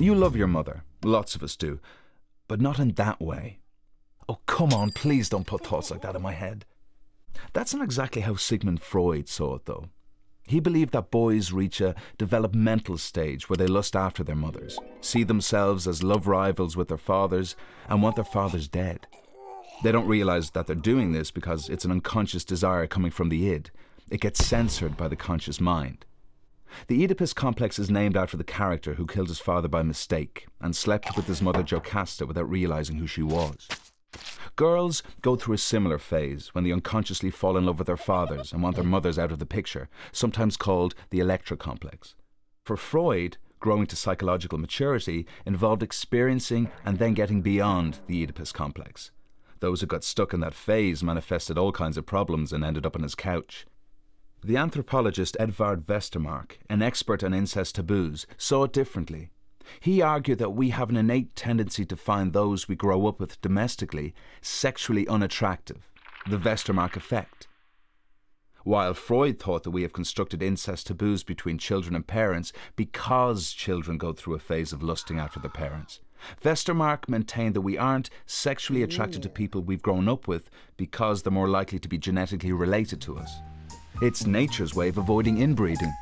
You love your mother. Lots of us do. But not in that way. Oh, come on, please don't put thoughts like that in my head. That's not exactly how Sigmund Freud saw it, though. He believed that boys reach a developmental stage where they lust after their mothers, see themselves as love rivals with their fathers, and want their fathers dead. They don't realize that they're doing this because it's an unconscious desire coming from the id. It gets censored by the conscious mind. The Oedipus complex is named after the character who killed his father by mistake and slept with his mother Jocasta without realizing who she was. Girls go through a similar phase when they unconsciously fall in love with their fathers and want their mothers out of the picture, sometimes called the Electra complex. For Freud, growing to psychological maturity involved experiencing and then getting beyond the Oedipus complex. Those who got stuck in that phase manifested all kinds of problems and ended up on his couch. The anthropologist Edvard Westermarck, an expert on incest taboos, saw it differently. He argued that we have an innate tendency to find those we grow up with domestically sexually unattractive, the Westermarck effect. While Freud thought that we have constructed incest taboos between children and parents because children go through a phase of lusting after their parents. Westermarck maintained that we aren't sexually attracted to people we've grown up with because they're more likely to be genetically related to us. It's nature's way of avoiding inbreeding.